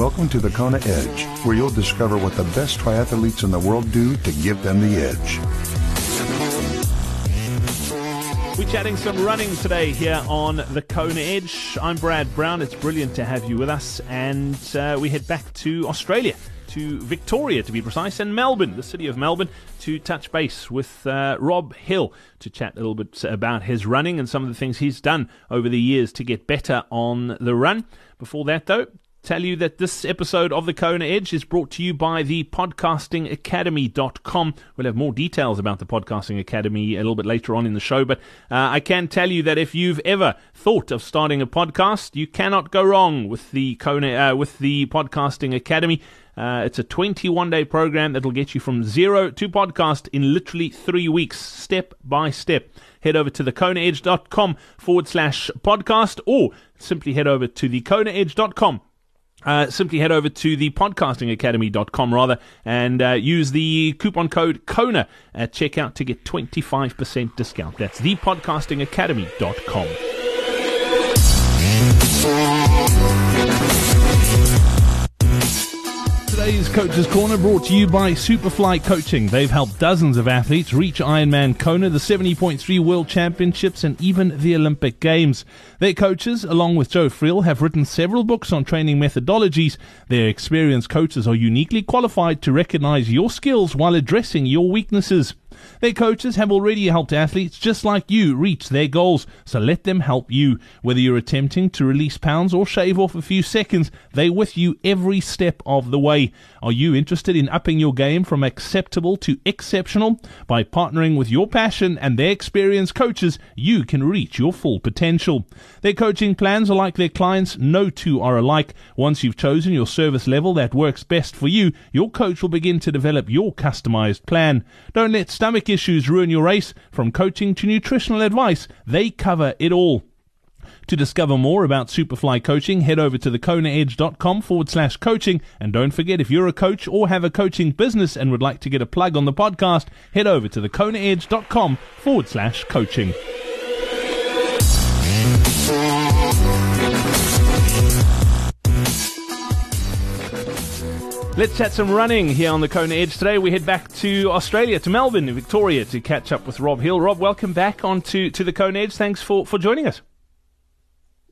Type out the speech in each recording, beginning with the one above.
Welcome to the Kona Edge, where you'll discover what the best triathletes in the world do to give them the edge. We're chatting some running today here on the Kona Edge. I'm Brad Brown. It's brilliant to have you with us, and uh, we head back to Australia to Victoria, to be precise, and Melbourne, the city of Melbourne, to touch base with uh, Rob Hill to chat a little bit about his running and some of the things he's done over the years to get better on the run. Before that, though, tell you that this episode of the Kona Edge is brought to you by the podcastingacademy.com. We'll have more details about the Podcasting Academy a little bit later on in the show, but uh, I can tell you that if you've ever thought of starting a podcast, you cannot go wrong with the Kona uh, with the Podcasting Academy. Uh, it's a 21 day program that will get you from zero to podcast in literally three weeks, step by step. Head over to thekonaedge.com forward slash podcast or simply head over to thekonaedge.com uh, simply head over to the podcastingacademy.com rather and uh, use the coupon code KONA at checkout to get 25% discount. That's thepodcastingacademy.com. Today's Coach's Corner brought to you by Superfly Coaching. They've helped dozens of athletes reach Ironman Kona, the 70.3 World Championships, and even the Olympic Games. Their coaches, along with Joe Friel, have written several books on training methodologies. Their experienced coaches are uniquely qualified to recognize your skills while addressing your weaknesses. Their coaches have already helped athletes just like you reach their goals, so let them help you. Whether you're attempting to release pounds or shave off a few seconds, they're with you every step of the way. Are you interested in upping your game from acceptable to exceptional? By partnering with your passion and their experienced coaches, you can reach your full potential. Their coaching plans are like their clients, no two are alike. Once you've chosen your service level that works best for you, your coach will begin to develop your customized plan. Don't let stomach issues ruin your race. From coaching to nutritional advice, they cover it all. To discover more about Superfly coaching, head over to thekonaedge.com forward slash coaching. And don't forget, if you're a coach or have a coaching business and would like to get a plug on the podcast, head over to thekonaedge.com forward slash coaching. Let's chat some running here on the Kona Edge today. We head back to Australia, to Melbourne, Victoria, to catch up with Rob Hill. Rob, welcome back on to, to the Kona Edge. Thanks for, for joining us.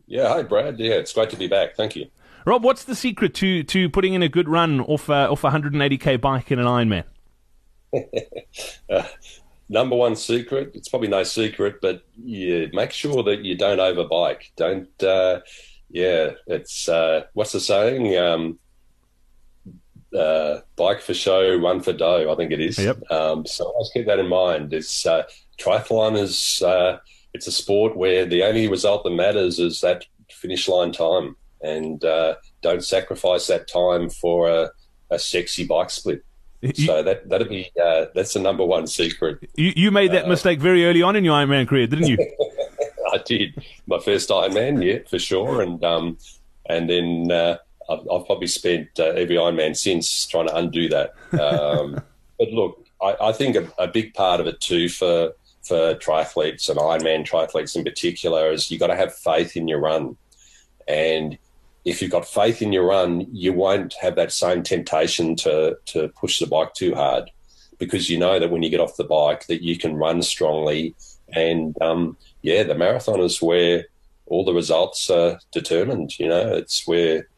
Yeah, hi Brad. Yeah, it's great to be back. Thank you. Rob, what's the secret to, to putting in a good run off uh, off a 180k bike in an Ironman? uh, number one secret. It's probably no secret, but yeah, make sure that you don't overbike. Don't. Uh, yeah, it's uh, what's the saying? Um, uh, bike for show, run for dough. I think it is. Yep. Um, so let's keep that in mind. It's uh, triathlon is uh, it's a sport where the only result that matters is that finish line time, and uh, don't sacrifice that time for a, a sexy bike split. You, so that that'd be uh, that's the number one secret. You, you made that uh, mistake very early on in your Ironman career, didn't you? I did my first Ironman, yeah, for sure, and um, and then I've, I've probably spent uh, every Ironman since trying to undo that. Um, but look, I, I think a, a, big part of it too for for triathletes and Ironman triathletes in particular is you've got to have faith in your run, and if you've got faith in your run, you won't have that same temptation to to push the bike too hard because you know that when you get off the bike that you can run strongly and um, yeah, the marathon is where all the results are determined. You know, it's where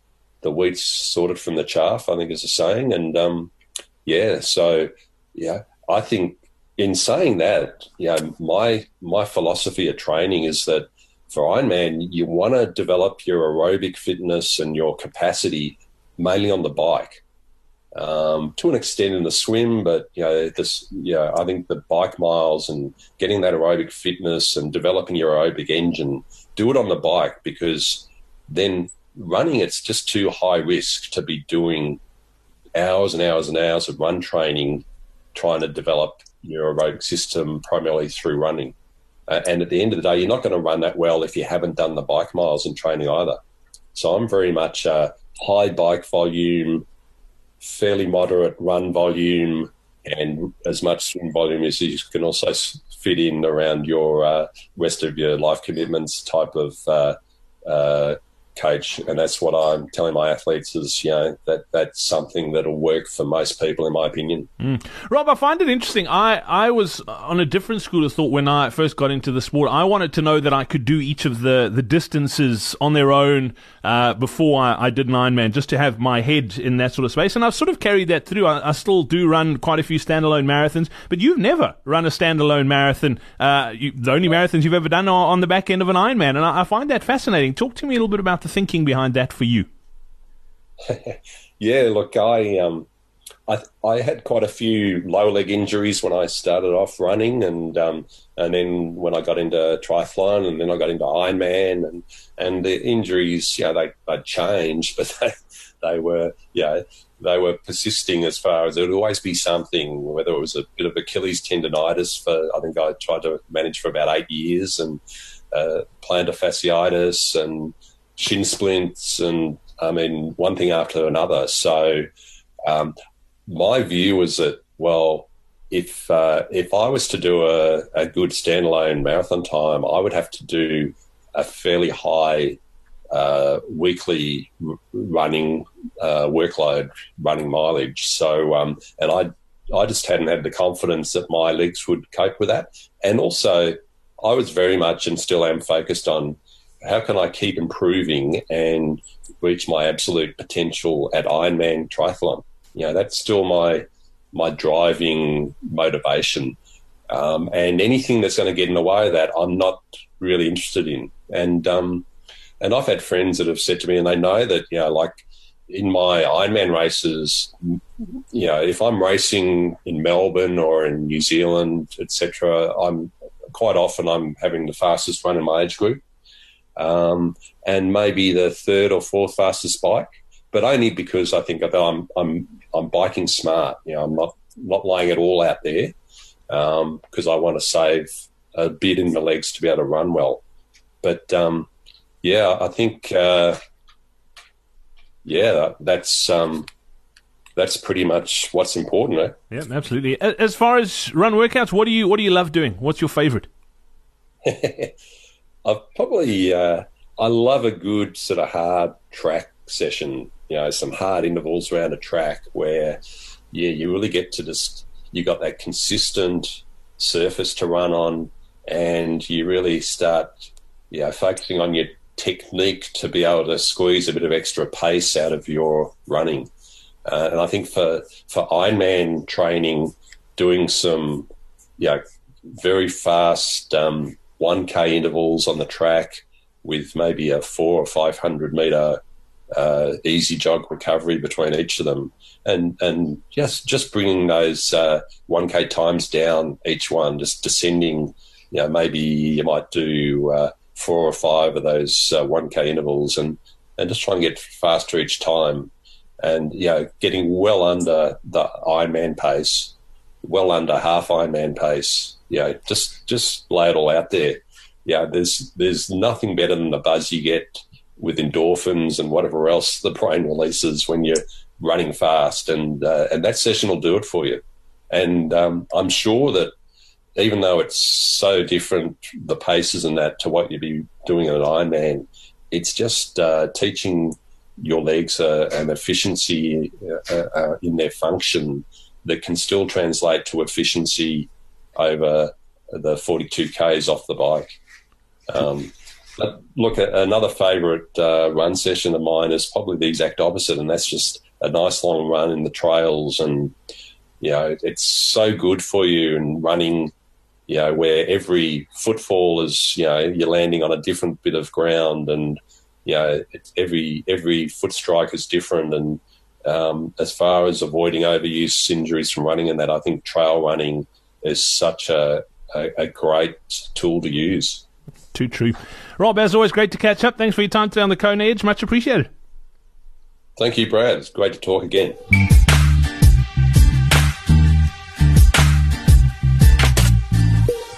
the wheat's sorted from the chaff, I think is a saying. And um, yeah, so yeah, I think in saying that, you know, my my philosophy of training is that for Ironman, you want to develop your aerobic fitness and your capacity mainly on the bike. Um, to an extent in the swim, but you know, this, you know, I think the bike miles and getting that aerobic fitness and developing your aerobic engine, do it on the bike because then running it's just too high risk to be doing hours and hours and hours of run training trying to develop your aerobic system primarily through running. Uh, and at the end of the day, you're not going to run that well if you haven't done the bike miles in training either. So I'm very much a high bike volume, fairly moderate run volume, and as much swim volume as you can also fit in around your uh, rest of your life commitments type of uh, uh coach, and that's what I'm telling my athletes is you know that that's something that'll work for most people, in my opinion. Mm. Rob, I find it interesting. I I was on a different school of thought when I first got into the sport. I wanted to know that I could do each of the the distances on their own uh, before I, I, did an Ironman, just to have my head in that sort of space. And I've sort of carried that through. I, I still do run quite a few standalone marathons, but you've never run a standalone marathon. Uh, you, the only marathons you've ever done are on the back end of an Ironman, and I, I find that fascinating. Talk to me a little bit about the thinking behind that for you. yeah, look, I um, I, I had quite a few lower leg injuries when I started off running, and um, and then when I got into triathlon, and then I got into Ironman, and and the injuries, yeah, they they changed, but they they were yeah they were persisting as far as there would always be something, whether it was a bit of Achilles tendonitis for I think I tried to manage for about eight years, and uh, plantar fasciitis and shin splints, and I mean one thing after another. So. Um, my view was that well, if uh, if I was to do a, a good standalone marathon time, I would have to do a fairly high uh, weekly running uh, workload, running mileage. So, um, and I I just hadn't had the confidence that my legs would cope with that. And also, I was very much and still am focused on how can I keep improving and reach my absolute potential at Ironman triathlon you know that's still my my driving motivation. Um, and anything that's going to get in the way of that, I'm not really interested in. And um, and I've had friends that have said to me, and they know that you know, like in my Ironman races, you know, if I'm racing in Melbourne or in New Zealand, etc., I'm quite often I'm having the fastest run in my age group, um, and maybe the third or fourth fastest bike, but only because I think I'm I'm I'm biking smart. You know, I'm not not laying it all out there because um, I want to save a bit in the legs to be able to run well. But um, yeah, I think uh, yeah, that's um, that's pretty much what's important. Eh? Yeah, absolutely. As far as run workouts, what do you what do you love doing? What's your favorite? I've probably uh, I love a good sort of hard track session you know some hard intervals around a track where yeah you really get to just you got that consistent surface to run on and you really start you know focusing on your technique to be able to squeeze a bit of extra pace out of your running. Uh, and I think for for Ironman training doing some you know very fast um, 1k intervals on the track with maybe a four or 500 meter uh, easy jog recovery between each of them, and and just just bringing those uh, one k times down each one, just descending. You know, maybe you might do uh, four or five of those uh, one k intervals, and and just try and get faster each time, and you know, getting well under the Ironman pace, well under half Ironman pace. You know, just just lay it all out there. Yeah, there's there's nothing better than the buzz you get with endorphins and whatever else the brain releases when you're running fast, and uh, and that session will do it for you. And um, I'm sure that even though it's so different, the paces and that to what you'd be doing at an Ironman, it's just uh, teaching your legs uh, an efficiency uh, uh, in their function that can still translate to efficiency over the 42 k's off the bike. Um, but look, another favourite uh, run session of mine is probably the exact opposite, and that's just a nice long run in the trails. And, you know, it's so good for you and running, you know, where every footfall is, you know, you're landing on a different bit of ground and, you know, every, every foot strike is different. And um, as far as avoiding overuse injuries from running and that, I think trail running is such a, a, a great tool to use. Too true. Rob, as always, great to catch up. Thanks for your time today on the Kona Edge. Much appreciated. Thank you, Brad. It's great to talk again.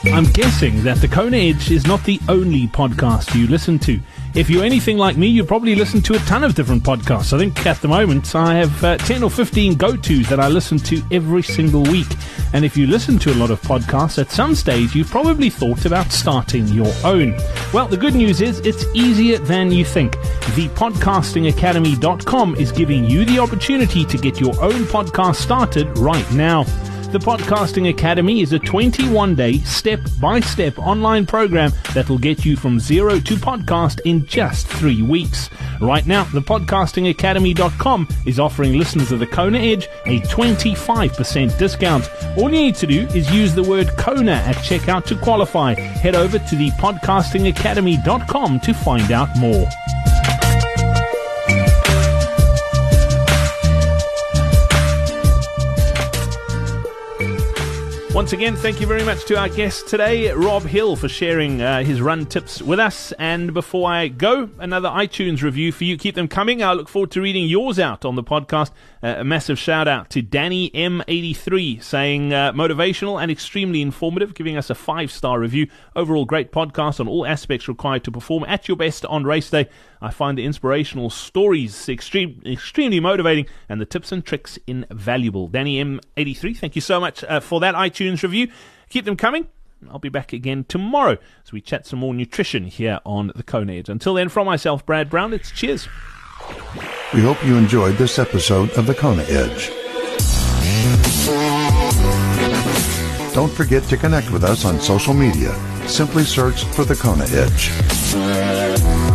I'm guessing that the Kona Edge is not the only podcast you listen to. If you're anything like me, you probably listen to a ton of different podcasts. I think at the moment I have uh, 10 or 15 go tos that I listen to every single week. And if you listen to a lot of podcasts, at some stage you've probably thought about starting your own. Well, the good news is it's easier than you think. The podcastingacademy.com is giving you the opportunity to get your own podcast started right now. The Podcasting Academy is a 21 day, step by step online program that will get you from zero to podcast in just three weeks. Right now, the podcastingacademy.com is offering listeners of the Kona Edge a 25% discount. All you need to do is use the word Kona at checkout to qualify. Head over to the podcastingacademy.com to find out more. Once again, thank you very much to our guest today, Rob Hill, for sharing uh, his run tips with us. And before I go, another iTunes review for you. Keep them coming. I look forward to reading yours out on the podcast. Uh, a massive shout out to Danny M83 saying uh, motivational and extremely informative, giving us a five star review. Overall, great podcast on all aspects required to perform at your best on race day. I find the inspirational stories extreme, extremely motivating and the tips and tricks invaluable. Danny M83, thank you so much uh, for that iTunes review. Keep them coming. I'll be back again tomorrow as we chat some more nutrition here on the Kona Edge. Until then, from myself, Brad Brown, it's cheers. We hope you enjoyed this episode of the Kona Edge. Don't forget to connect with us on social media. Simply search for the Kona Edge.